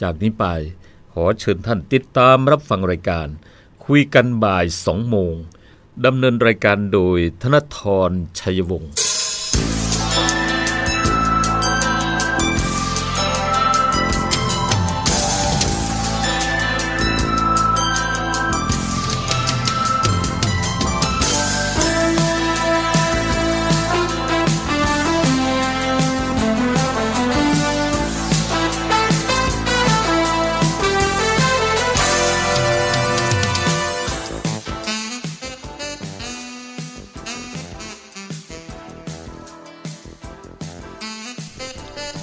จากนี้ไปขอเชิญท่านติดตามรับฟังรายการ คุยกันบ่ายสองโมงดำเนินรายการโดยธนทรชัยวงศ์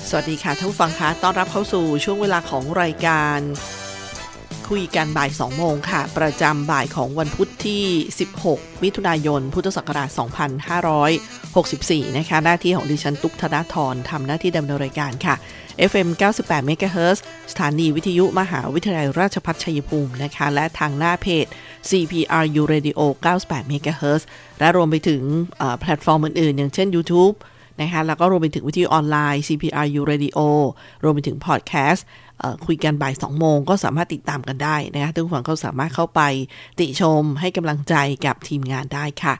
สวัสดีค่ะท่านผู้ฟังคะต้อนรับเข้าสู่ช่วงเวลาของรายการ คุยกันบ่าย 2 โมงค่ะ ประจำบ่ายของวันพุธที่ 16 มิถุนายน พุทธศักราช 2564 นะคะ หน้าที่ของดิฉันตุ๊กธนาธรทำหน้าที่ดำเนินรายการค่ะ FM 98 MHz สถานีวิทยุมหาวิทยาลัยราชภัฏชัยภูมินะคะ และทางหน้าเพจ CPRU Radio 98 MHz และรวมไปถึงแพลตฟอร์มอื่นๆ อย่างเช่น YouTube นะคะแล้วก็รวมไปถึงวิทยุออนไลน์ CPRU Radio รวมไปถึงพอดแคสต์คุยกันบ่าย2โมงก็สามารถติดตามกันได้นะคะทุกฝั่งก็สามารถเข้าไปติชมให้กำลังใจกับทีมงานได้ค่ะ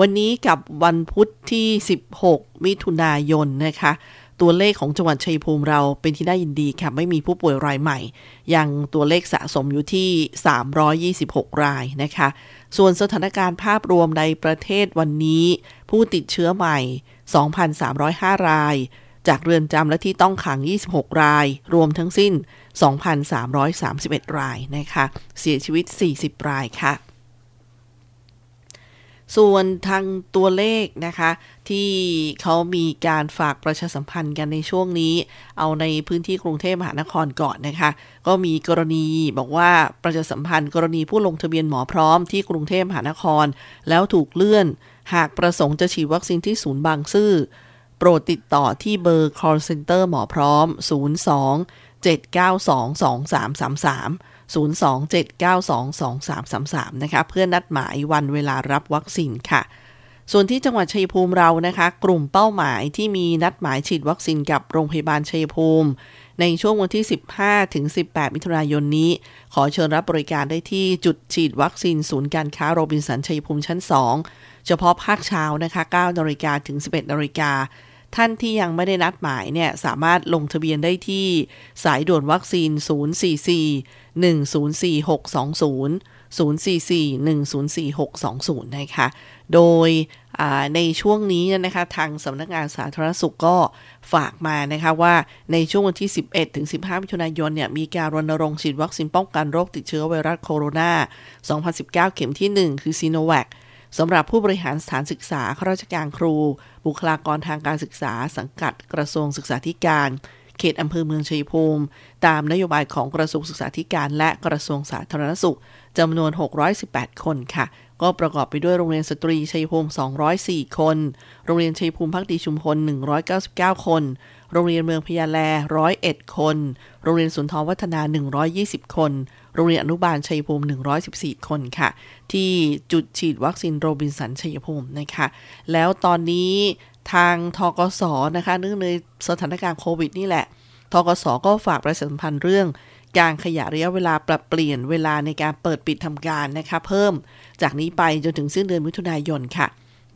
วันนี้กับวันพุธที่ 16 มิถุนายนนะคะตัวเลขของจังหวัดชัยภูมิเราเป็นที่น่ายินดีค่ะ ไม่มีผู้ป่วยรายใหม่ ยังตัวเลขสะสมอยู่ที่ 326 รายนะคะ ส่วนสถานการณ์ภาพรวมในประเทศวันนี้ ผู้ติดเชื้อใหม่ 2,305 ราย จากเรือนจำและที่ต้องขัง 26 ราย รวมทั้งสิ้น 2,331 รายนะคะ เสียชีวิต 40 รายค่ะ ส่วนทางตัวเลขนะคะ ที่เขามีการฝากประชาสัมพันธ์กันในช่วงนี้ เอาในพื้นที่กรุงเทพมหานครก่อนนะคะ ก็มีกรณีบอกว่าประชาสัมพันธ์ กรณีผู้ลงทะเบียนหมอพร้อมที่กรุงเทพมหานคร แล้วถูกเลื่อน หากประสงค์จะฉีดวัคซีนที่ศูนย์บางซื่อโปรดติดต่อที่เบอร์ call center หมอพร้อม 02 792 2333 02-792-2333 นะคะ เพื่อนัดหมายวันเวลารับวัคซีนค่ะ ส่วนที่จังหวัดชัยภูมิเรานะคะ กลุ่มเป้าหมายที่มีนัดหมายฉีดวัคซีนกับโรงพยาบาลชัยภูมิ ในช่วงวันที่ 15 ถึง 18 มิถุนายนนี้ ขอเชิญรับบริการได้ที่จุดฉีดวัคซีนศูนย์การค้าโรบินสันชัยภูมิชั้น 2 เฉพาะภาคเช้านะคะ9นาฬิกาถึง 11นาฬิกาท่านที่ยังไม่ได้นัดหมายเนี่ยสามารถลงทะเบียนได้ที่สายด่วนวัคซีน 044 104620 044 104620 นะคะ โดยในช่วงนี้นะคะทางสำนักงานสาธารณสุขก็ฝากมานะคะว่าในช่วงวันที่ 11 ถึง 15 มิถุนายนเนี่ยมีการรณรงค์ฉีดวัคซีนป้องกันโรคติดเชื้อไวรัสโคโรนา 2019 เข็มที่ 1 คือซีโนแวคสำหรับผู้บริหารสถานศึกษาข้าราชการครู บุคลากรทางการศึกษา สังกัดกระทรวงศึกษาธิการ เขตอำเภอเมืองชัยภูมิ ตามนโยบายของกระทรวงศึกษาธิการและกระทรวงสาธารณสุขจำนวน 618 คนค่ะ ก็ประกอบไปด้วยโรงเรียนสตรีชัยภูมิ 204 คน โรงเรียนชัยภูมิพักดีชุมพล 199 คน โรงเรียนเมืองพญาแล 101 คน โรงเรียนสุนทรวัฒนา 120 คน โรงเรียนอนุบาลชัยภูมิ 114 คนค่ะ ที่จุดฉีดวัคซีนโรบินสันชัยภูมินะคะ แล้วตอนนี้ทางทกสนะคะเนื่องในสถานการณ์โควิดนี่แหละ ทกสก็ฝากประชาสัมพันธ์เรื่อง การขยายระยะเวลาปรับเปลี่ยนเวลาในการเปิดปิดทำการนะคะเพิ่มจากนี้ไปจนถึงสิ้นเดือนมิถุนายนค่ะ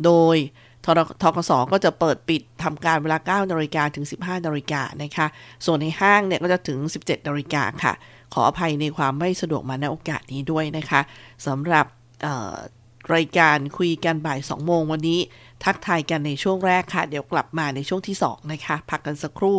โดยททกสก็จะเปิดปิดทำการเวลา 9นาฬิกาถึง 15นาฬิกานะคะ ส่วนในห้างเนี่ยก็จะถึง 17นาฬิกาค่ะ ขออภัยในความไม่สะดวกมาในโอกาสนี้ด้วยนะคะสำหรับรายการคุยกันบ่าย 2 โมงวันนี้ ทักทายกันในช่วงแรกค่ะ เดี๋ยวกลับมาในช่วงที่ 2 นะคะ พักกันสักครู่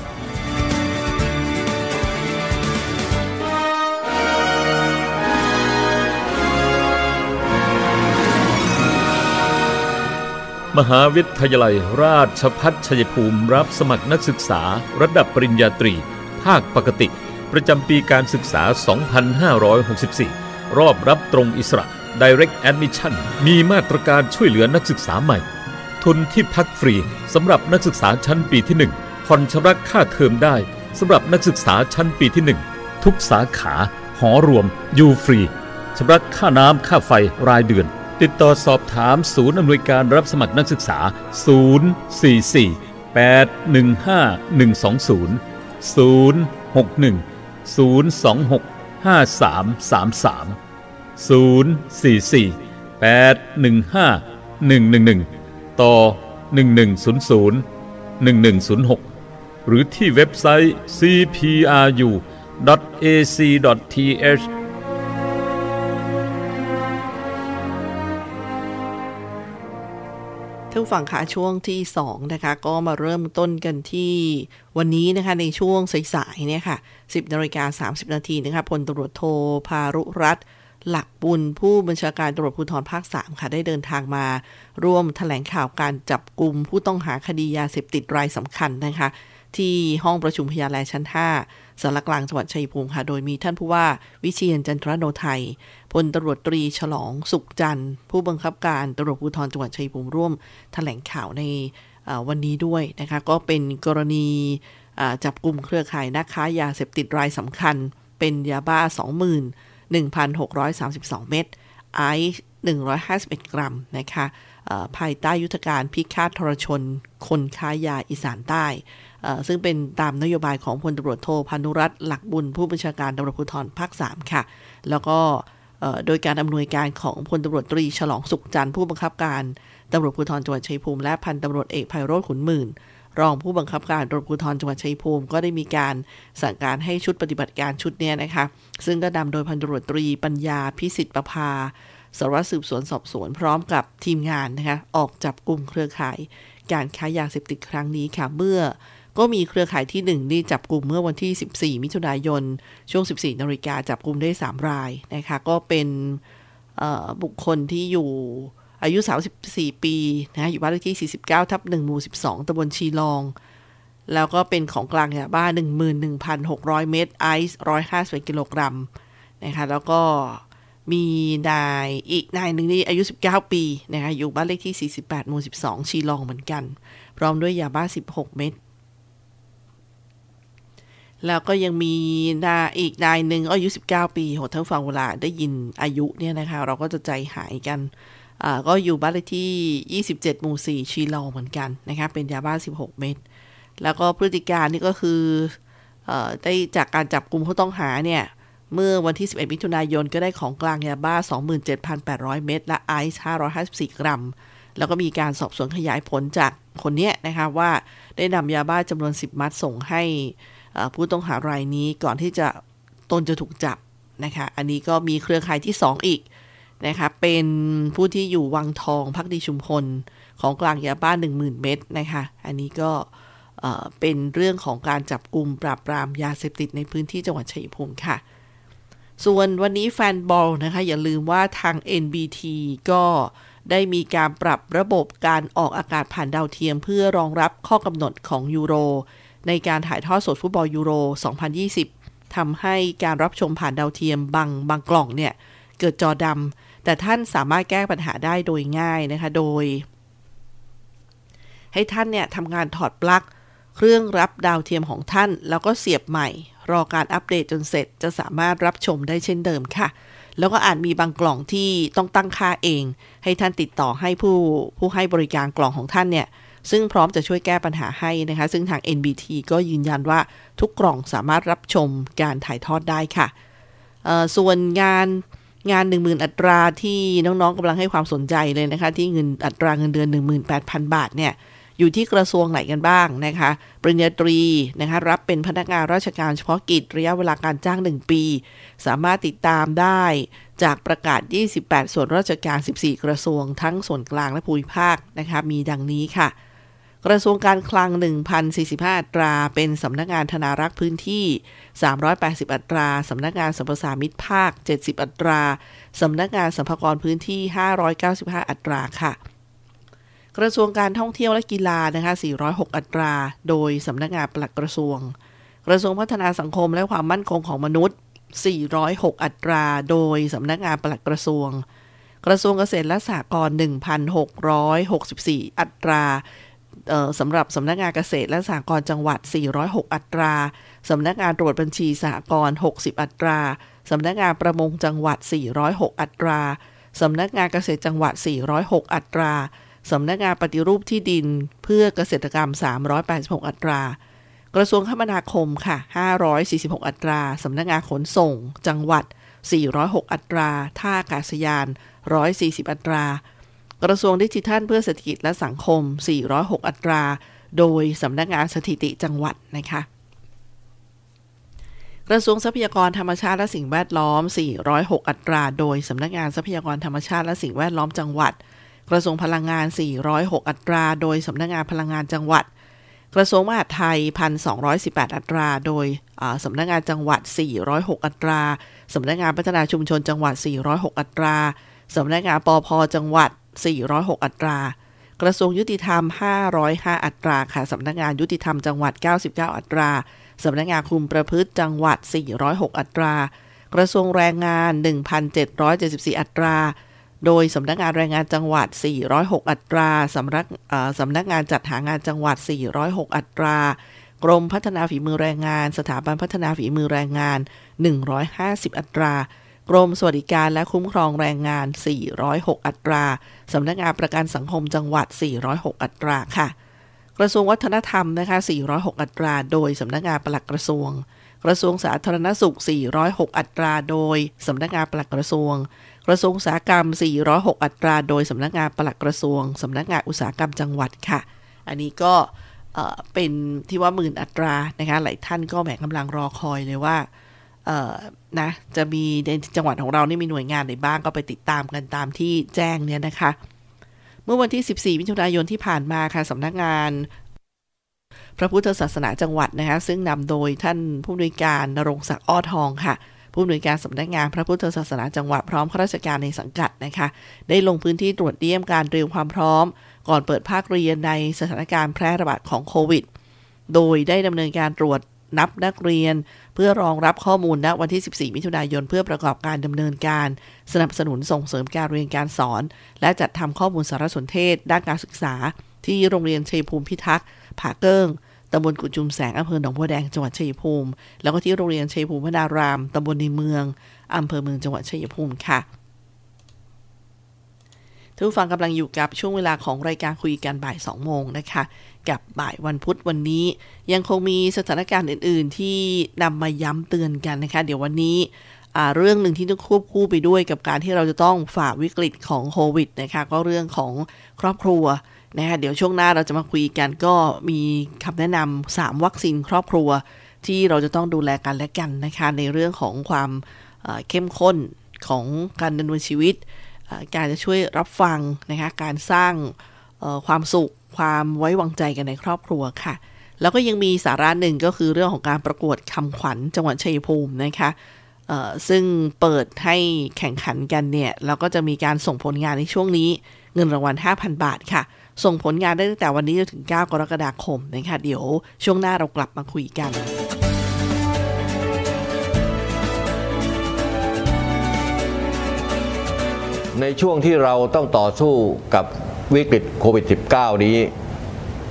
มหาวิทยาลัยราชพัฒชัยภูมิรับสมัครนักศึกษาระดับปริญญาตรี ภาคปกติ ประจำปีการศึกษา 2564 รอบรับตรงอิสระ Direct Admission มีมาตรการช่วยเหลือนักศึกษาใหม่ ทุนที่พักฟรีสำหรับนักศึกษาชั้นปีที่ 1 ผ่อนชำระค่าเทอมได้สำหรับนักศึกษาชั้นปีที่ 1 ทุกสาขา หอรวม อยู่ฟรีชำระค่าน้ำค่าไฟรายเดือน ติดต่อสอบถามศูนย์อำนวยการรับสมัครนักศึกษา 044 815 120 061 026 5333 044 815 111 ต่อ 1100 1106 หรือที่เว็บไซต์ cpru.ac.th ท่านผู้ฟังคะช่วงที่ 2 นะคะ ก็มาเริ่มต้นกันที่วันนี้นะคะในช่วงสายๆเนี่ยค่ะ 10นาฬิกา30 นาทีนะคะพลตำรวจโทพารุรัตน์หลักบุญผู้บัญชาการตำรวจภูธรภาค 3 ค่ะ ได้เดินทางมา ร่วมแถลงข่าวการจับกลุ่มผู้ต้องหาคดียาเสพติดรายสำคัญนะคะ ที่ห้องประชุมพยาแลชั้น 5สารกลางจังหวัดชัยภูมิค่ะ โดยมีท่านผู้ว่าวิเชียนจันทรโนไทย พลตำรวจตรีฉลองสุขจันทร์ ผู้บังคับการตำรวจภูธรจังหวัดชัยภูมิร่วมแถลงข่าวในวันนี้ด้วยนะคะ ก็เป็นกรณีจับกลุ่มเครือข่ายนักค้ายาเสพติดรายสำคัญ เป็นยาบ้า 21,632 เม็ดไอซ์151 กรัมนะคะภายใต้ยุทธการพิฆาตทรชน คนค้ายาอีสานใต้ ซึ่งเป็นตามนโยบายของพลตำรวจโทพานุรัตน์หลักบุญผู้บัญชาการตำรวจภูธรภาค 3 ค่ะ แล้วก็ โดยการอำนวยการของพลตำรวจตรีฉลองสุขจันทร์ผู้บังคับการตำรวจภูธรจังหวัดชัยภูมิและพันตำรวจเอกไพโรธขุนหมื่น รองผู้บังคับการตำรวจภูธรจังหวัดชัยภูมิ ก็ได้มีการสั่งการให้ชุดปฏิบัติการชุดนี้นะคะ ซึ่งก็นำโดยพันตำรวจตรีปัญญาพิสิทธิ์ประภาสารวัตรสืบสวนสอบสวนพร้อมกับทีมงานนะคะออกจับกลุ่มเครือข่าย การค้ายาเสพติดครั้งนี้ค่ะเมื่อ ก็มีเครือข่ายที่1นี่จับกลุ่มเมื่อวันที่ 14 มิถุนายน ช่วง 14 นาฬิกาจับกลุ่มได้ 3 รายนะคะ ก็เป็นบุคคลที่อยู่อายุ 34 ปีนะอยู่บ้านเลขที่ 49 ทับ1หมู่ 12ตำบลชีลอง แล้วก็เป็นของกลางยาบ้า 11,600 เม็ดไอซ์151กิโลกรัมนะคะ แล้วก็มีนายอีกนายหนึ่งนี่อายุ 19 ปีนะคะอยู่บ้านเลขที่ 48 หมู่ 12 ชีลองเหมือนกัน พร้อมด้วยยาบ้า 16 เม็ด แล้วก็ยังมีนาอีกนายหนึ่งอายุ 19 ปีโหท่านฟังเวลาได้ยินอายุเนี่ยนะคะ เราก็จะใจหายกันก็อยู่บ้านเลขที่ 27 หมู่ 4 ชีลองเหมือนกันนะคะ เป็นยาบ้า 16 เม็ด แล้วก็พฤติการนี่ก็คืออได้จากการจับกลุ่มผู้ต้องหาเนี่ย เมื่อวันที่ 11 มิถุนายนก็ได้ของกลางยาบ้า 27,800 เม็ด และไอซ์ 554 กรัม แล้วก็มีการสอบสวนขยายผลจากคนเนี้ยนะคะว่าได้นำยาบ้าจำนวน 10 มัดส่งให้ ผู้ต้องหารายนี้ก่อนที่จะตนจะถูกจับนะคะ อันนี้ก็มีเครือข่ายที่ 2 อีกนะคะ เป็นผู้ที่อยู่วังทองพักดีชุมพล ของกลางยาบ้าน 10,000 เม็ดนะคะ อันนี้ก็เอ่อเป็นเรื่องของการจับกลุ่มปราบปรามยาเสพติดในพื้นที่จังหวัดชัยภูมิค่ะ ส่วนวันนี้แฟนบอลนะคะ อย่าลืมว่าทาง NBT ก็ได้มีการปรับระบบการออกอากาศผ่านดาวเทียม เพื่อรองรับข้อกำหนดของยูโร ในการถ่ายทอดสดฟุตบอลยูโร 2020 ทำให้การรับชมผ่านดาวเทียมบางบางกล่องเนี่ย เกิดจอดำ แต่ท่านสามารถแก้ปัญหาได้โดยง่ายนะคะ โดย ให้ท่านเนี่ยทำการถอดปลั๊กเครื่องรับดาวเทียมของท่าน แล้วก็เสียบใหม่ รอการอัปเดตจนเสร็จจะสามารถรับชมได้เช่นเดิมค่ะ แล้วก็อาจมีบางกล่องที่ต้องตั้งค่าเอง ให้ท่านติดต่อให้ผู้ผู้ให้บริการกล่องของท่านเนี่ย ซึ่งพร้อมจะช่วยแก้ปัญหาให้นะคะ ซึ่งทาง NBT ก็ยืนยันว่าทุกกล่องสามารถรับชมการถ่ายทอดได้ค่ะ ส่วนงานงาน 10,000 อัตราที่น้องๆกำลังให้ความสนใจเลยนะคะ ที่เงินอัตราเงินเดือน 18,000 บาทเนี่ยอยู่ที่กระทรวงไหนกันบ้างนะคะ ปริญญาตรีนะคะรับเป็นพนักงานราชการเฉพาะกิจระยะเวลาการจ้าง 1 ปี สามารถติดตามได้จากประกาศ 28 ส่วนราชการ 14 กระทรวงทั้งส่วนกลางและภูมิภาคนะคะมีดังนี้ค่ะ กระทรวงการคลัง 1,045 อัตรา เป็นสำนักงานธนารักษ์พื้นที่ 380 อัตรา สำนักงานสัมปทามิตรภาค 70 อัตรา สำนักงานสัมภากรพื้นที่ 595 อัตราค่ะ กระทรวงการท่องเที่ยวและกีฬานะคะ 406 อัตรา โดยสำนักงานปลัดกระทรวง กระทรวงพัฒนาสังคมและความมั่นคงของมนุษย์ 406 อัตรา โดยสำนักงานปลัดกระทรวง กระทรวงเกษตรและสหกรณ์ 1,664 อัตรา สำหรับสำนักงานเกษตรและสหกรณ์จังหวัด 406 อัตรา สำนักงานตรวจบัญชีสหกรณ์ 60 อัตรา สำนักงานประมงจังหวัด 406 อัตรา สำนักงานเกษตรจังหวัด 406 อัตรา สำนักงานปฏิรูปที่ดินเพื่อเกษตรกรรม 386 อัตรา กระทรวงคมนาคมค่ะ 546 อัตรา สำนักงานขนส่ง จังหวัด 406 อัตรา ท่าอากาศยาน 140 อัตรา กระทรวงดิจิทัลเพื่อเศรษฐกิจและสังคม 406 อัตรา โดยสำนักงานสถิติจังหวัดนะคะกระทรวงทรัพยากรธรรมชาติและสิ่งแวดล้อม 406 อัตรา โดยสำนักงานทรัพยากรธรรมชาติและสิ่งแวดล้อมจังหวัด กระทรวงพลังงาน 406 อัตรา โดยสำนักงานพลังงานจังหวัด กระทรวงมหาดไทย 1,218 อัตรา โดยสำนักงานจังหวัด 406 อัตราสำนักงานพัฒนาชุมชนจังหวัด 406 อัตราสำนักงานปอพจังหวัด 406 อัตรา กระทรวงยุติธรรม 505 อัตราค่ะสำนักงานยุติธรรมจังหวัด 99 อัตราสำนักงานคุมประพฤติจังหวัด 406 อัตรา กระทรวงแรงงาน 1,774 อัตรา โดยสำนักงานแรงงานจังหวัด 406 อัตราสำนักสำนักงานจัดหางานจังหวัด 406 อัตรากรมพัฒนาฝีมือแรงงาน สถาบันพัฒนาฝีมือแรงงาน 150 อัตรา กรมสวัสดิการและคุ้มครองแรงงาน 406 อัตรา สำนักงานประกันสังคมจังหวัด 406 อัตราค่ะ กระทรวงวัฒนธรรมนะคะ 406 อัตรา โดยสำนักงานปลัดกระทรวง กระทรวงสาธารณสุข 406 อัตรา โดยสำนักงานปลัดกระทรวง กระทรวงอุตสาหกรรม 406 อัตรา โดยสำนักงานปลัดกระทรวง สำนักงานอุตสาหกรรมจังหวัดค่ะ อันนี้ก็เป็นที่ว่าหมื่นอัตรานะคะ หลายท่านก็แหมกำลังรอคอยเลยว่า นะ จะมีในจังหวัดของเรานี่มีหน่วยงานไหนบ้างก็ไปติดตามกันตามที่แจ้งเนี่ยนะคะ เมื่อวันที่ 14 มิถุนายนที่ผ่านมาค่ะสำนักงานพระพุทธศาสนาจังหวัดนะคะซึ่งนำโดยท่านผู้อำนวยการนรงศักดิ์อ้อทองค่ะ ผู้อำนวยการสำนักงานพระพุทธศาสนาจังหวัดพร้อมข้าราชการในสังกัดนะคะ ได้ลงพื้นที่ตรวจเยี่ยมการเตรียมความพร้อม ก่อนเปิดภาคเรียนในสถานการณ์แพร่ระบาดของโควิด โดยได้ดำเนินการตรวจ นับนักเรียน เพื่อรองรับข้อมูลณวันที่ 14 มิถุนายน เพื่อประกอบการดำเนินการ สนับสนุนส่งเสริมการเรียนการสอน และจัดทำข้อมูลสารสนเทศ ด้านการศึกษา ที่โรงเรียนชัยภูมิพิทักษ์ผาเกิ้งตำบลกุจุมแสงอำเภอหนองบัวแดงจังหวัดชัยภูมิ แล้วก็ที่โรงเรียนชัยภูมิพนารามตำบลในเมืองอำเภอเมืองจังหวัดชัยภูมิค่ะทุกฟังกำลังอยู่กับช่วงเวลาของรายการคุยกันบ่าย 2 โมงนะคะ กับบ่ายวันพุธวันนี้ ยังคงมีสถานการณ์อื่น ๆ ที่นำมาย้ำเตือนกันนะคะ เดี๋ยววันนี้เรื่องหนึ่งที่ต้องควบคู่ไปด้วยกับการที่เราจะต้องฝ่าวิกฤตของโควิดนะคะก็เรื่องของครอบครัวนะคะเดี๋ยวช่วงหน้าเราจะมาคุยกันก็มีคำแนะนำา3วัคซีนครอบครัว ที่เราจะต้องดูแลกันและกันนะคะในเรื่องของความเข้มข้นของการดำเนินชีวิต การจะช่วยรับฟังนะคะการสร้างความสุข ความไว้วางใจกันในครอบครัวค่ะ แล้วก็ยังมีสาระหนึ่งก็คือเรื่องของการประกวดคำขวัญจังหวัดชัยภูมินะคะซึ่งเปิดให้แข่งขันกันเนี่ยแล้วก็จะมีการส่งผลงานในช่วงนี้ เงินรางวัล 5,000 บาทค่ะ ส่งผลงานได้ตั้งแต่วันนี้จนถึง 9 กรกฎาคมนะคะเดี๋ยวช่วงหน้าเรากลับมาคุยกันในช่วงที่เราต้องต่อสู้กับ วิกฤตโควิด -19 นี้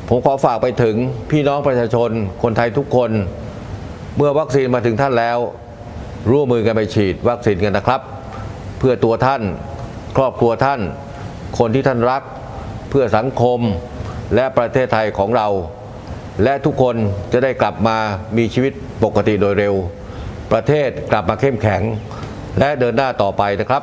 ผมขอฝากไปถึงพี่น้องประชาชนคนไทยทุกคน เมื่อวัคซีนมาถึงท่านแล้ว ร่วมมือกันไปฉีดวัคซีนกันนะครับ เพื่อตัวท่าน ครอบครัวท่าน คนที่ท่านรัก เพื่อสังคมและประเทศไทยของเรา และทุกคนจะได้กลับมามีชีวิตปกติโดยเร็ว ประเทศกลับมาเข้มแข็ง และเดินหน้าต่อไปนะครับ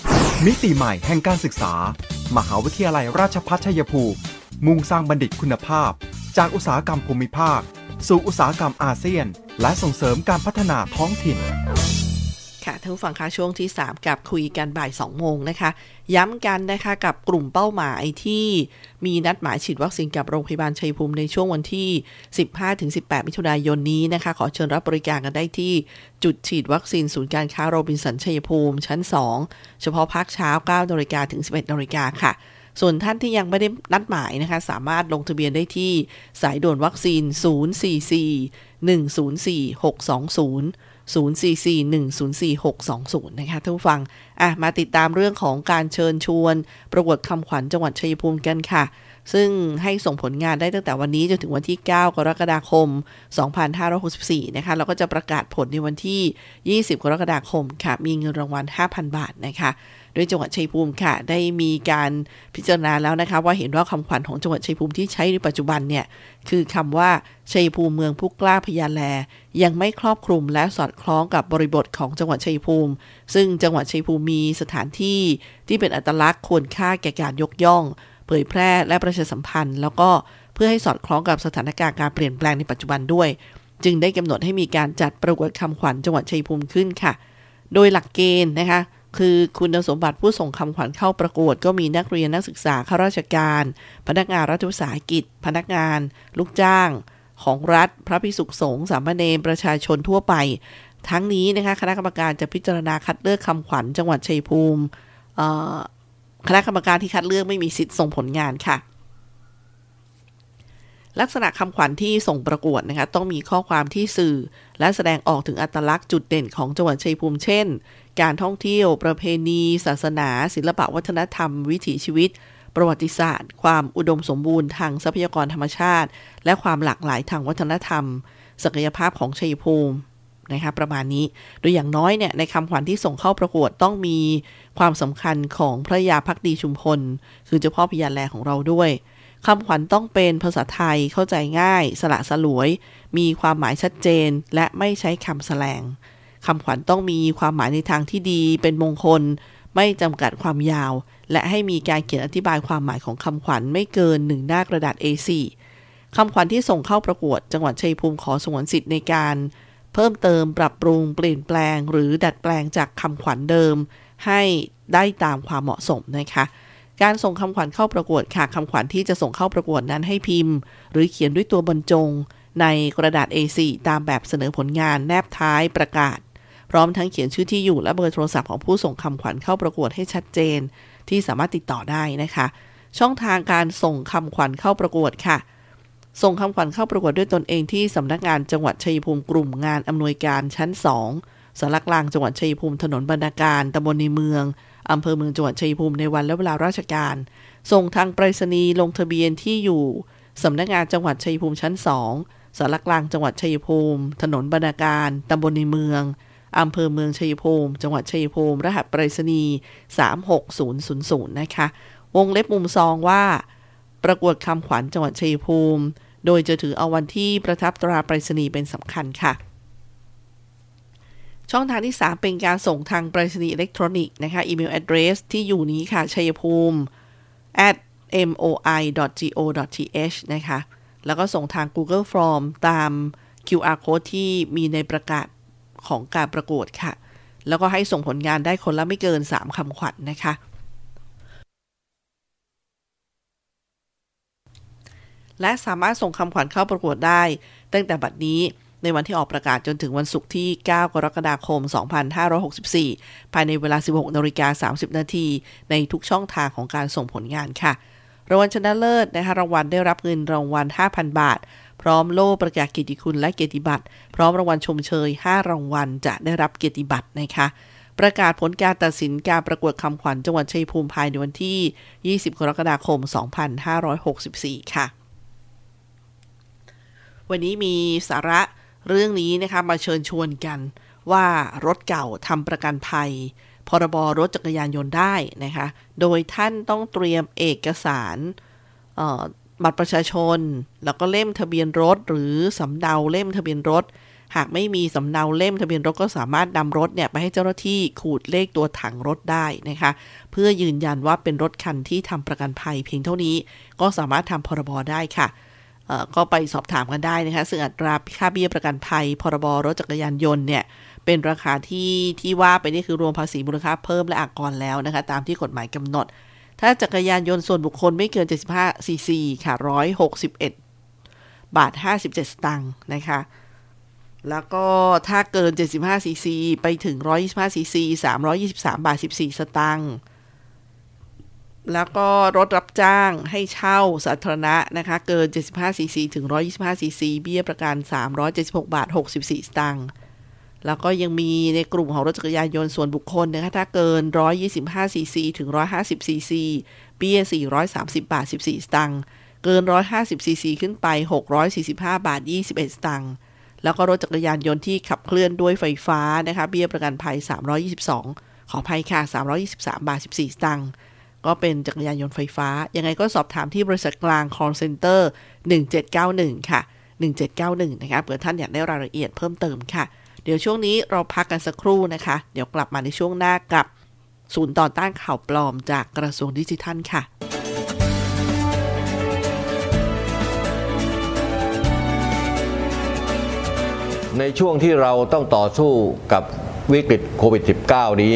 มิติใหม่แห่งการศึกษา มหาวิทยาลัยราชพัฒชัยภูมิ มุ่งสร้างบัณฑิตคุณภาพ จากอุตสาหกรรมภูมิภาค สู่อุตสาหกรรมอาเซียน และส่งเสริมการพัฒนาท้องถิ่น ท่านผู้ฟังคะช่วงที่ 3 กับคุยกันบ่าย 2 โมงนะคะ ย้ำกันนะคะกับกลุ่มเป้าหมายที่มีนัดหมายฉีดวัคซีนกับโรงพยาบาลชัยภูมิในช่วงวันที่ 15-18 มิถุนายนนี้นะคะ ขอเชิญรับบริการกันได้ที่จุดฉีดวัคซีนศูนย์การค้าโรบินสันชัยภูมิ ชั้น 2 เฉพาะภาคเช้า9นาฬิกาถึง 11นาฬิกาค่ะส่วนท่านที่ยังไม่ได้นัดหมายนะคะ สามารถลงทะเบียนได้ที่สายด่วนวัคซีน 044 104 620 044104620 นะคะท่านผู้ฟัง อะมาติดตามเรื่องของการเชิญชวนประกวดคำขวัญจังหวัดชัยภูมิกันค่ะ ซึ่งให้ส่งผลงานได้ตั้งแต่วันนี้จนถึงวันที่ 9 กรกฎาคม 2564 นะคะแล้วก็จะประกาศผลในวันที่ 20 กรกฎาคมค่ะ มีเงินรางวัล 5,000 บาทนะคะโดยจังหวัดชัยภูมิค่ะ ได้มีการพิจารณาแล้วนะคะ ว่าเห็นว่าคำขวัญของจังหวัดชัยภูมิที่ใช้ในปัจจุบันเนี่ย คือคำว่าชัยภูมิเมืองผู้กล้าพญาแล ยังไม่ครอบคลุมและสอดคล้องกับบริบทของจังหวัดชัยภูมิ ซึ่งจังหวัดชัยภูมิมีสถานที่ที่เป็นอัตลักษณ์ควรค่าแก่การยกย่อง เผยแพร่และประชาสัมพันธ์ แล้วก็เพื่อให้สอดคล้องกับสถานการณ์การเปลี่ยนแปลงในปัจจุบันด้วย จึงได้กำหนดให้มีการจัดประกวดคำขวัญจังหวัดชัยภูมิขึ้นค่ะ โดยหลักเกณฑ์นะคะคือคุณสมบัติผู้ส่งคำขวัญเข้าประกวด ก็มีนักเรียนนักศึกษาข้าราชการ พนักงานรัฐวิสาหกิจ พนักงาน ลูกจ้าง ของรัฐ พระพิสุสงฆ์สามเณรประชาชนทั่วไป ทั้งนี้นะคะคณะกรรมการจะพิจารณาคัดเลือกคำขวัญจังหวัดชัยภูมิคณะกรรมการที่คัดเลือกไม่มีสิทธิ์ส่งผลงานค่ะ ลักษณะคำขวัญที่ส่งประกวดนะคะต้องมีข้อความที่สื่อ และแสดงออกถึงอัตลักษณ์จุดเด่นของจังหวัดชัยภูมิเช่น การท่องเที่ยว ประเพณี ศาสนา ศิลปวัฒนธรรม วิถีชีวิต ประวัติศาสตร์ ความอุดมสมบูรณ์ทางทรัพยากรธรรมชาติ และความหลากหลายทางวัฒนธรรม ศักยภาพของชัยภูมิ นะคะประมาณนี้ โดยอย่างน้อยเนี่ยในคำขวัญที่ส่งเข้าประกวดต้องมีความสำคัญของพระยาพักดีชุมพล คือเจ้าพ่อพญาแลของเราด้วยคำขวัญต้องเป็นภาษาไทยเข้าใจง่าย สละสลวย มีความหมายชัดเจน และไม่ใช้คำแสลงคำขวัญต้องมีความหมายในทางที่ดี เป็นมงคล ไม่จำกัดความยาว และให้มีการเขียนอธิบายความหมายของคำขวัญไม่เกินหนึ่งหน้ากระดาษ A4 คำขวัญที่ส่งเข้าประกวด จังหวัดชัยภูมิขอสงวนสิทธิ์ในการ เพิ่มเติมปรับปรุงเปลี่ยนแปลง หรือดัดแปลงจากคำขวัญเดิม ให้ได้ตามความเหมาะสมนะคะการส่งคำขวัญเข้าประกวดค่ะคำขวัญที่จะส่งเข้าประกวดนั้นให้พิมพ์ หรือเขียนด้วยตัวบรรจง ในกระดาษ A4 ตามแบบเสนอผลงานแนบท้ายประกาศ พร้อมทั้งเขียนชื่อที่อยู่และเบอร์โทรศัพท์ของผู้ส่งคำขวัญเข้าประกวดให้ชัดเจน ที่สามารถติดต่อได้นะคะ ช่องทางการส่งคำขวัญเข้าประกวดค่ะ ส่งคำขวัญเข้าประกวดด้วยตนเองที่สำนักงานจังหวัดชัยภูมิกลุ่มงานอำนวยการชั้น 2สารกลางจังหวัดชัยภูมิถนนบรรณาการตำบลในเมืองอำเภอเมืองจังหวัดชัยภูมิในวันและเวลาราชการ ส่งทางไปรษณีย์ลงทะเบียนที่อยู่สำนักงานจังหวัดชัยภูมิชั้น 2สารกลางจังหวัดชัยภูมิ ถนนบรรณาการตำบลในเมืองอำเภอเมืองชัยภูมิ จังหวัดชัยภูมิ รหัสไปรษณีย์36000 นะคะ วงเล็บมุมซองว่า ประกวดคำขวัญจังหวัดชัยภูมิ โดยจะถือเอาวันที่ประทับตราไปรษณีย์เป็นสำคัญค่ะ ช่องทางที่ 3 เป็นการส่งทางไปรษณีย์อิเล็กทรอนิกส์นะคะอีเมล address ที่อยู่นี้ค่ะชัยภูมิ at moi.go.th นะคะ แล้วก็ส่งทาง Google Form ตาม QR code ที่มีในประกาศของการประกวดค่ะ แล้วก็ให้ส่งผลงานได้คนละไม่เกิน 3คำขวัญนนะคะ และสามารถส่งคำขวัญเข้าประกวดได้ ตั้งแต่บัดนี้ในวันที่ออกประกาศจนถึงวันศุกร์ที่ 9 กรกฎาคม 2564 ภายในเวลา 16นาฬิกา30 นาทีในทุกช่องทางของการส่งผลงานค่ะ รางวัลชนะเลิศนะคะรางวัลได้รับเงินรางวัล 5,000 บาท พร้อมโล่ประกาศเกียรติคุณและเกียรติบัตร พร้อมรางวัลชมเชย 5 รางวัลจะได้รับเกียรติบัตรนะคะประกาศผลการตัดสินการประกวดคำขวัญจังหวัดชัยภูมิภายในวันที่ 20 กรกฎาคม 2564 ค่ะ วันนี้มีสาระเรื่องนี้นะคะมาเชิญชวนกัน ว่ารถเก่าทำประกันภัย พรบรถจักรยานยนต์ได้นะคะ โดยท่านต้องเตรียมเอกสารบัตรประชาชน แล้วก็เล่มทะเบียนรถ หรือสำเนาเล่มทะเบียนรถ หากไม่มีสำเนาเล่มทะเบียนรถก็สามารถนำรถเนี่ยไปให้เจ้าหน้าที่ขูดเลขตัวถังรถได้นะคะ เพื่อยืนยันว่าเป็นรถคันที่ทำประกันภัยเพียงเท่านี้ ก็สามารถทำพรบได้ค่ะ ก็ไปสอบถามกันได้นะคะซึ่งอัตราค่าเบี้ยประกันภัย พรบรถจักรยานยนต์เนี่ยเป็นราคาที่ที่ว่าไปนี่คือรวมภาษีมูลค่าเพิ่มและอากรแล้วนะคะตามที่กฎหมายกำหนด ถ้าจักรยานยนต์ส่วนบุคคลไม่เกิน 75 ซีซีค่ะ 161 บาท 57 สตางค์นะคะแล้วก็ถ้าเกิน 75 ซีซี ไปถึง 125 ซีซี 323 บาท 14 สตางค์ แล้วก็รถรับจ้างให้เช่าสาธารณะนะคะเกิน 75 ซีซี ถึง 125 ซีซี เบี้ยประกัน 376 บาท 64 สตางค์แล้วก็ยังมีในกลุ่มของรถจักรยานยนต์ส่วนบุคคลนะคะถ้าเกิน 125 ซีซี ถึง 150 ซีซี เบี้ย 430 บาท 14 สตางค์เกิน 150 ซีซี ขึ้นไป 645 บาท 21 สตางค์แล้วก็รถจักรยานยนต์ที่ขับเคลื่อนด้วยไฟฟ้านะคะเบี้ยประกันภัย 322 ขอภัยค่ะ 323 บาท 14 สตางค์ ก็เป็นจักรยานยนต์ไฟฟ้า ยังไงก็สอบถามที่บริษัทกลาง call center 1791 ค่ะ 1791 นะคะเผื่อท่านอยากได้รายละเอียดเพิ่มเติมค่ะ เดี๋ยวช่วงนี้เราพักกันสักครู่นะคะ เดี๋ยวกลับมาในช่วงหน้ากับ ศูนย์ต่อต้านข่าวปลอมจากกระทรวงดิจิทัลค่ะในช่วงที่เราต้องต่อสู้กับวิกฤตโควิด -19 นี้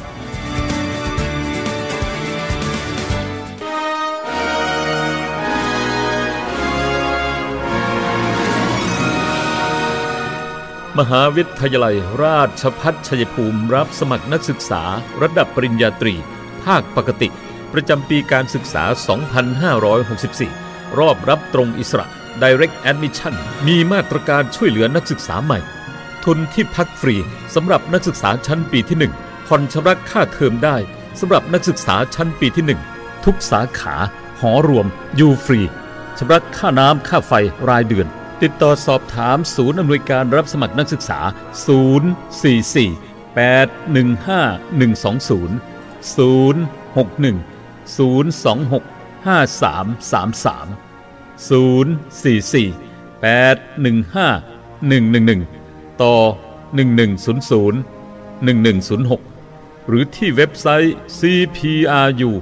มหาวิทยาลัยราชพัฒชัยภูมิรับสมัครนักศึกษาระดับปริญญาตรี ภาคปกติ ประจำปีการศึกษา 2564 รอบรับตรงอิสระ Direct Admission มีมาตรการช่วยเหลือนักศึกษาใหม่ ทุนที่พักฟรีสำหรับนักศึกษาชั้นปีที่ 1 ผ่อนชำระค่าเทอมได้สำหรับนักศึกษาชั้นปีที่ 1 ทุกสาขา หอรวม อยู่ฟรีชำระค่าน้ำค่าไฟรายเดือน ติดต่อสอบถามศูนย์อำนวยการรับสมัครนักศึกษา 044 815 120 061 026 5333 044 815 111 ต่อ 1100 1106 หรือที่เว็บไซต์ cpru.ac.th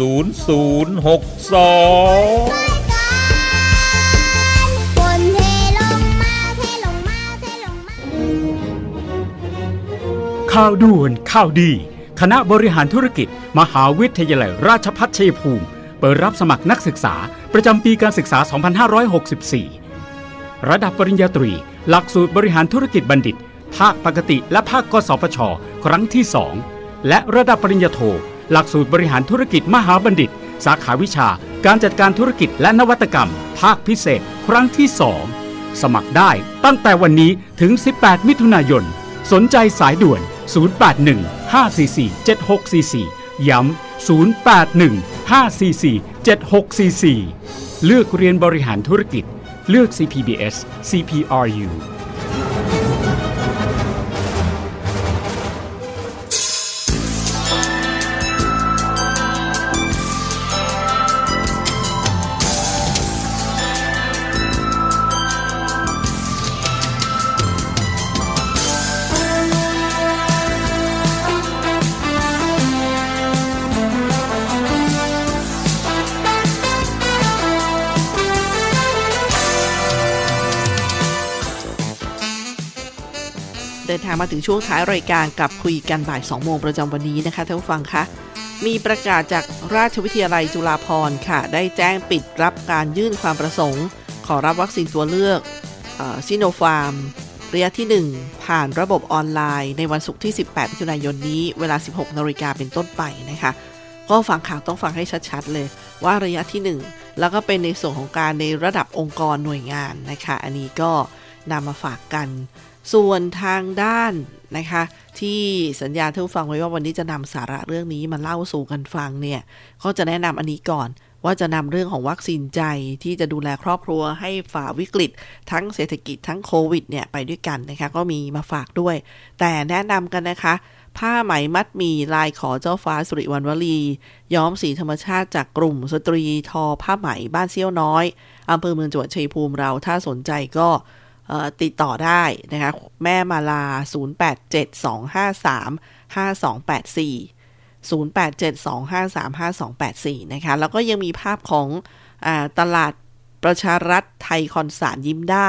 0062ข่าวด่วนข่าวดี คณะบริหารธุรกิจ มหาวิทยาลัยราชพัฒชัยภูมิ เปิดรับสมัครนักศึกษา ประจำปีการศึกษา 2564 ระดับปริญญาตรี หลักสูตรบริหารธุรกิจบัณฑิต ภาคปกติและภาคกสปชครั้งที่ 2 และระดับปริญญาโท หลักสูตรบริหารธุรกิจมหาบัณฑิต สาขาวิชา การจัดการธุรกิจและนวัตกรรม ภาคพิเศษ ครั้งที่ 2 สมัครได้ตั้งแต่วันนี้ถึง 18 มิถุนายน สนใจสายด่วน 081 544 7644 ย้ำ 081 544 7644 เลือกเรียนบริหารธุรกิจ เลือก CPBS CPRU มาถึงช่วงท้ายรายการกับคุยกันบ่าย 2 โมงประจำวันนี้นะคะท่านผู้ฟังคะมีประกาศจากราชวิทยาลัยจุฬาภรณ์ค่ะ ได้แจ้งปิดรับการยื่นความประสงค์ ขอรับวัคซีนตัวเลือกซิโนฟาร์มระยะที่ 1 ผ่านระบบออนไลน์ ในวันศุกร์ที่ 18มิถุนายนนี้เวลา 16นาฬิกาเป็นต้นไปนะคะ ก็ฟังข่าวต้องฟังให้ชัดๆเลยว่าระยะที่ 1 แล้วก็เป็นในส่วนของการในระดับองค์กรหน่วยงานนะคะ อันนี้ก็นำมาฝากกัน ส่วนทางด้านนะคะที่สัญญาท่านผู้ฟังไว้ว่าวันนี้จะนำสาระเรื่องนี้มาเล่าสู่กันฟังเนี่ยก็จะแนะนำอันนี้ก่อน ว่าจะนำเรื่องของวัคซีนใจที่จะดูแลครอบครัวให้ฝ่าวิกฤต ทั้งเศรษฐกิจทั้งโควิดเนี่ยไปด้วยกันนะคะก็มีมาฝากด้วย แต่แนะนำกันนะคะ ผ้าไหมมัดมีลายขอเจ้าฟ้าสุริวันวลี ย้อมสีธรรมชาติจากกลุ่มสตรีทอผ้าไหมบ้านเซี่ยวน้อยอำเภอเมืองจังหวัดชัยภูมิเราถ้าสนใจก็ ติดต่อได้นะคะแม่มาลา 0872535284 0872535284 นะคะ แล้วก็ยังมีภาพของอตลาดประชารัฐไทยคอนสารยิ้มได้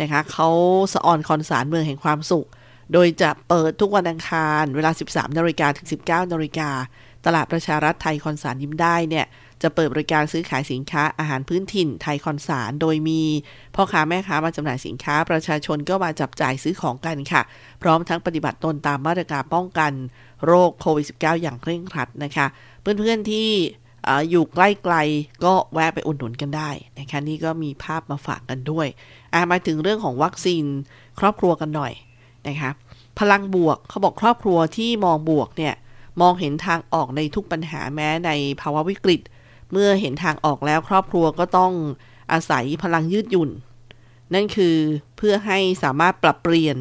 นะคะเขาสะออนคอนสารเมืองแห่งความสุข โดยจะเปิดทุกวันอังคาร เวลา 13นาฬิกาถึง 19นาฬิกาตลาดประชารัฐไทยคอนสารยิ้มได้เนี่ยจะเปิดบริการซื้อขายสินค้าอาหารพื้นถิ่นไทยคอนสาร โดยมีพ่อค้าแม่ค้ามาจำหน่ายสินค้า ประชาชนก็มาจับจ่ายซื้อของกันค่ะ พร้อมทั้งปฏิบัติตนตามมาตรการป้องกัน โรคโควิด -19 อย่างเคร่งครัดนะคะ เพื่อนๆที่อยู่ใกล้ไกลก็แวะไปอุดหนุนกันได้นะคะนี่ก็มีภาพมาฝากกันด้วยมาถึงเรื่องของวัคซีนครอบครัวกันหน่อยนะคะพลังบวกเขาบอกครอบครัวที่มองบวกเนี่ยมองเห็นทางออกในทุกปัญหาแม้ในภาวะวิกฤต เมื่อเห็นทางออกแล้วครอบครัวก็ต้องอาศัยพลังยืดหยุ่น นั่นคือเพื่อให้สามารถปรับเปลี่ยน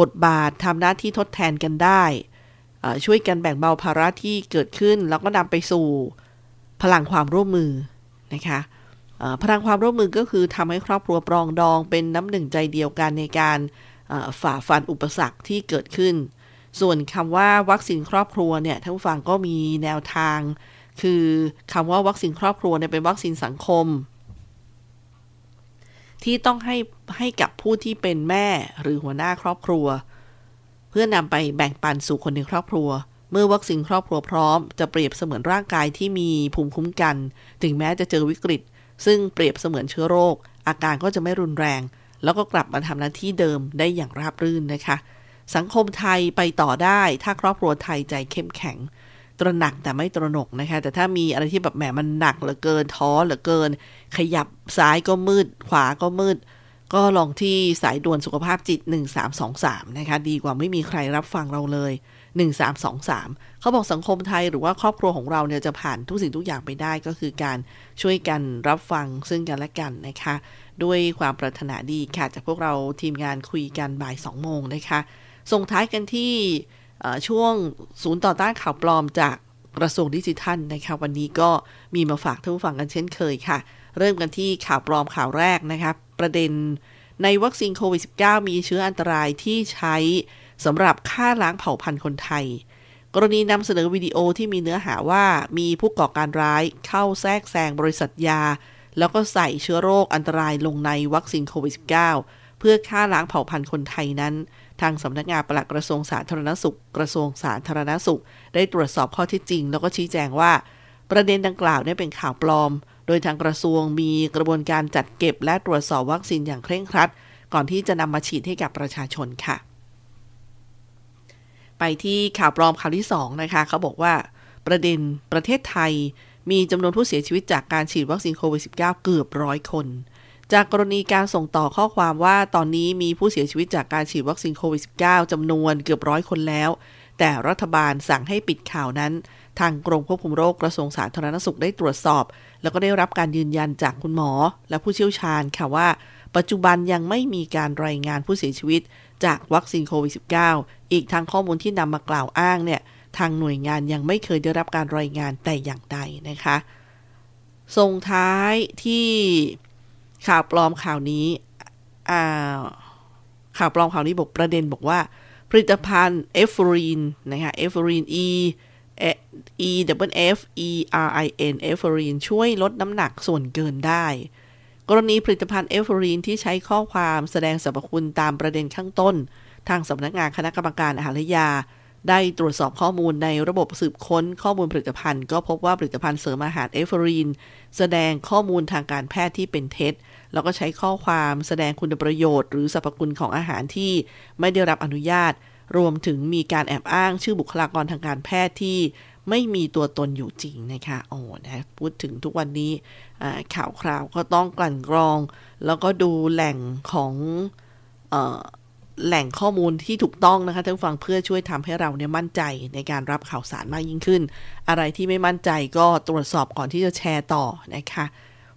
บทบาททำหน้าที่ทดแทนกันได้ ช่วยกันแบ่งเบาภาระที่เกิดขึ้น แล้วก็นำไปสู่พลังความร่วมมือนะคะพลังความร่วมมือก็คือทำให้ครอบครัวปรองดองเป็นน้ำหนึ่งใจเดียวกันในการฝ่าฟันอุปสรรคที่เกิดขึ้น ส่วนคำว่าวัคซีนครอบครัวเนี่ยท่านผู้ฟังก็มีแนวทาง คือคำว่าวัคซีนครอบครัวเนี่ยเป็นวัคซีนสังคม ที่ต้องให้ให้กับผู้ที่เป็นแม่หรือหัวหน้าครอบครัว เพื่อนำไปแบ่งปันสู่คนในครอบครัว เมื่อวัคซีนครอบครัวพร้อม จะเปรียบเสมือนร่างกายที่มีภูมิคุ้มกัน ถึงแม้จะเจอวิกฤต ซึ่งเปรียบเสมือนเชื้อโรค อาการก็จะไม่รุนแรง แล้วก็กลับมาทำหน้าที่เดิมได้อย่างราบรื่นนะคะ สังคมไทยไปต่อได้ ถ้าครอบครัวไทยใจเข้มแข็ง ตระหนักแต่ไม่ตระหนกนะคะ แต่ถ้ามีอะไรที่แบบแหมมันหนักเหลือเกินท้อเหลือเกิน ขยับซ้ายก็มืด ขวาก็มืด ก็ลองที่สายด่วนสุขภาพจิต 1323 นะคะ ดีกว่าไม่มีใครรับฟังเราเลย 1323 เขาบอกสังคมไทยหรือว่าครอบครัวของเราเนี่ยจะผ่านทุกสิ่งทุกอย่างไปได้ก็คือการช่วยกันรับฟังซึ่งกันและกันนะคะ ด้วยความปรารถนาดีค่ะจากพวกเราทีมงานคุยกันบ่าย2โมงนะคะส่งท้ายกันที่ ช่วงศูนย์ต่อต้านข่าวปลอมจากกระทรวงดิจิทัลนะคะวันนี้ก็มีมาฝากท่านผู้ฟังกันเช่นเคยค่ะ เริ่มกันที่ข่าวปลอมข่าวแรกนะคะประเด็นในวัคซีนโควิด -19 มีเชื้ออันตรายที่ใช้สำหรับฆ่าล้างเผ่าพันธุ์คนไทย กรณีนำเสนอวิดีโอที่มีเนื้อหาว่ามีผู้ก่อการร้ายเข้าแทรกแซงบริษัทยา แล้วก็ใส่เชื้อโรคอันตรายลงในวัคซีนโควิด -19 เพื่อฆ่าล้างเผ่าพันธุ์คนไทยนั้น ทางสำนักงานปลัดกระทรวงสาธารณสุข กระทรวงสาธารณสุข ได้ตรวจสอบข้อท็จจริง แล้วก็ชี้แจงว่า ประเด็นดังกล่าวนี่เป็นข่าวปลอม โดยทางกระทรวงมีกระบวนการจัดเก็บ และตรวจสอบวัคซีนอย่างเคร่งครัด ก่อนที่จะนำมาฉีดให้กับประชาชนค่ะ ไปที่ข่าวปลอมข่าวที่2นะคะเขาบอกว่า ประเด็นประเทศไทยมีจำนวนผู้เสียชีวิตจากการฉีดวัคซีนโควิด -19 เกือบร้อยคน จากกรณีการส่งต่อข้อความว่าตอนนี้มีผู้เสียชีวิตจากการฉีดวัคซีนโควิด -19 จำนวนเกือบร้อยคนแล้ว แต่รัฐบาลสั่งให้ปิดข่าวนั้น ทางกรมควบคุมโรคกระทรวงสาธารณสุขได้ตรวจสอบ แล้วก็ได้รับการยืนยันจากคุณหมอ และผู้เชี่ยวชาญค่ะว่า ปัจจุบันยังไม่มีการรายงานผู้เสียชีวิต จากวัคซีนโควิด -19 อีกทางข้อมูลที่นำมากล่าวอ้างเนี่ยทางหน่วยงานยังไม่เคยได้รับการรายงานแต่อย่างใดนะคะ ส่งท้ายที่ ข่าวปลอมข่าวนี้ข่าวปลอมข่าวนี้บอกประเด็นบอกว่า ผลิตภัณฑ์เอฟฟูรินนะคะเอฟฟูริน E E W F E R I N เอฟฟูรินช่วยลดน้ำหนักส่วนเกินได้ กรณีผลิตภัณฑ์เอฟฟูรินที่ใช้ข้อความแสดงสรรพคุณตามประเด็นข้างต้น ทางสำนักงานคณะกรรมการอาหารและยา ได้ตรวจสอบข้อมูลในระบบสืบค้นข้อมูลผลิตภัณฑ์ ก็พบว่าผลิตภัณฑ์เสริมอาหารเอฟฟูรินแสดงข้อมูลทางการแพทย์ที่เป็นเท็จ แล้วก็ใช้ข้อความแสดงคุณประโยชน์ หรือสรรพคุณของอาหารที่ไม่ได้รับอนุญาต รวมถึงมีการแอบอ้างชื่อบุคลากรทางการแพทย์ที่ไม่มีตัวตนอยู่จริงนะคะโอ้นะพูดถึงทุกวันนี้ข่าวคราวก็ต้องกลั่นกรอง แล้วก็ดูแหล่งของอ แหล่งข้อมูลที่ถูกต้องนะคะท่านฟังเพื่อช่วยทำให้เราเนี่ยมั่นใจในการรับข่าวสารมากยิ่งขึ้น อะไรที่ไม่มั่นใจก็ตรวจสอบก่อนที่จะแชร์ต่อนะคะ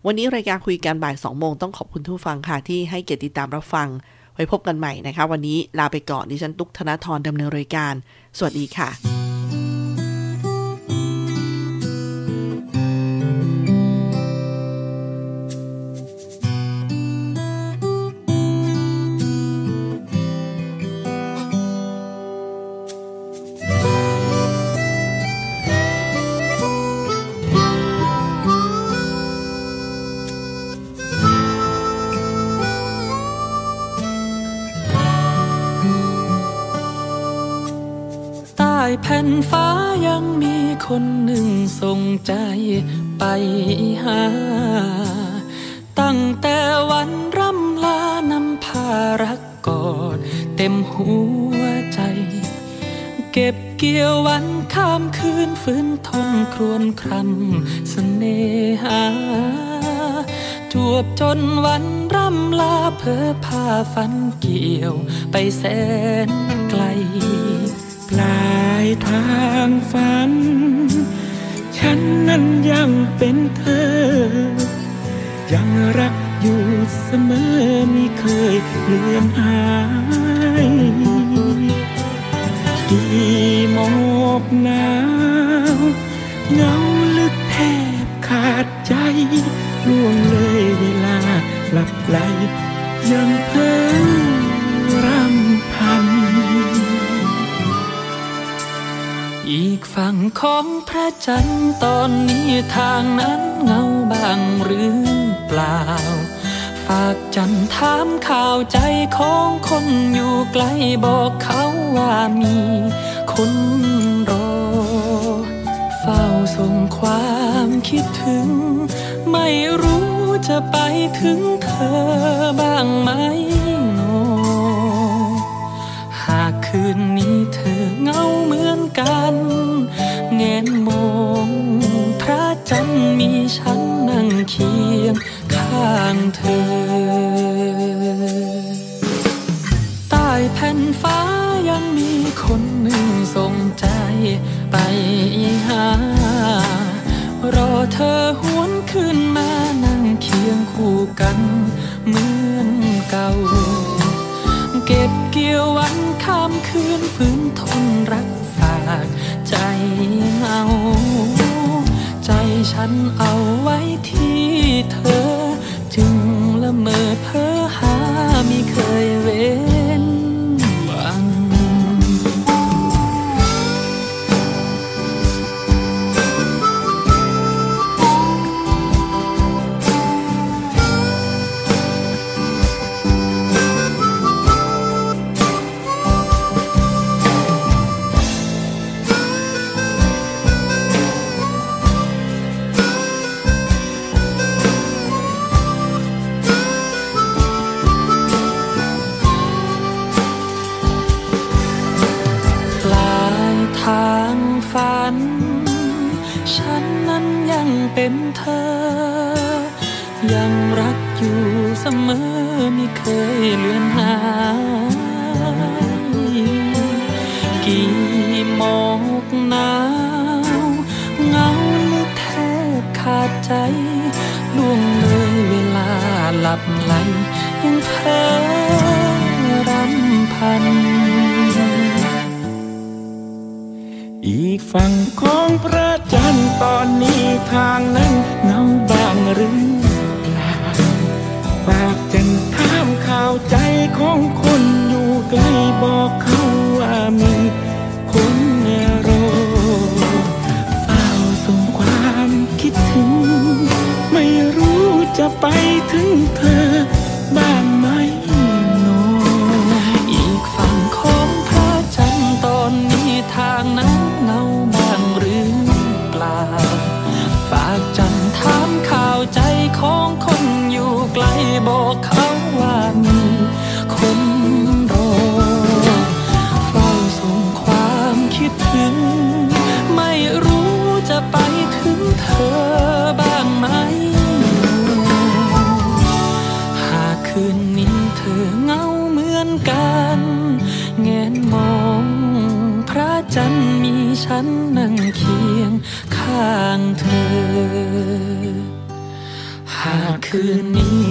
วันนี้รายการคุยกันบ่าย2โมงต้องขอบคุณทุกฟังค่ะที่ให้เกียรติติดตามรับฟัง ไว้พบกันใหม่นะคะ วันนี้ลาไปก่อนดิฉันตุ๊กธนทรดำเนินรายการ สวัสดีค่ะ หา ตั้งแต่วันร่ำลานำพารักกอดเต็มหัวใจ เก็บเกี่ยววันข้ามคืนฟื้นทนครวนครำเสน่หาจวบจนวันร่ำลาเพอพาฝันเกี่ยวไปแสน จันตอนนี้ทางนั้นเงาบางหรือเปล่า ฝากจันถามข่าวใจของคนอยู่ไกลบอกเขาว่ามีคนรอ เฝ้าส่งความคิดถึง ไม่รู้จะไปถึงเธอบ้างไหมโน หากคืนนี้เธอเงาเหมือนกันแงน มีฉันนั่งเคียงข้างเธอ ใต้แผ่นฟ้ายังมีคนหนึ่งส่งใจไปหา รอเธอหวนขึ้นมานั่งเคียงคู่กันเหมือนเก่า เก็บเกี่ยววันข้ามคืนฝืนทนรักฝากใจเหงาใจ ฉันเอาไว้ที่เธอ จึงละเมอเพ้อ ของพระจันทร์ตอนนี้ทางนั้นเงาบางหรือเปล่าฝากจันทร์ถามข่าวใจของคนอยู่ไกลบอกเขาว่ามีคนรอเฝ้าส่งความคิดถึง ไม่รู้จะไปถึงเธอบ้าง ฉันนั่งเคียงข้างเธอ หากคืนนี้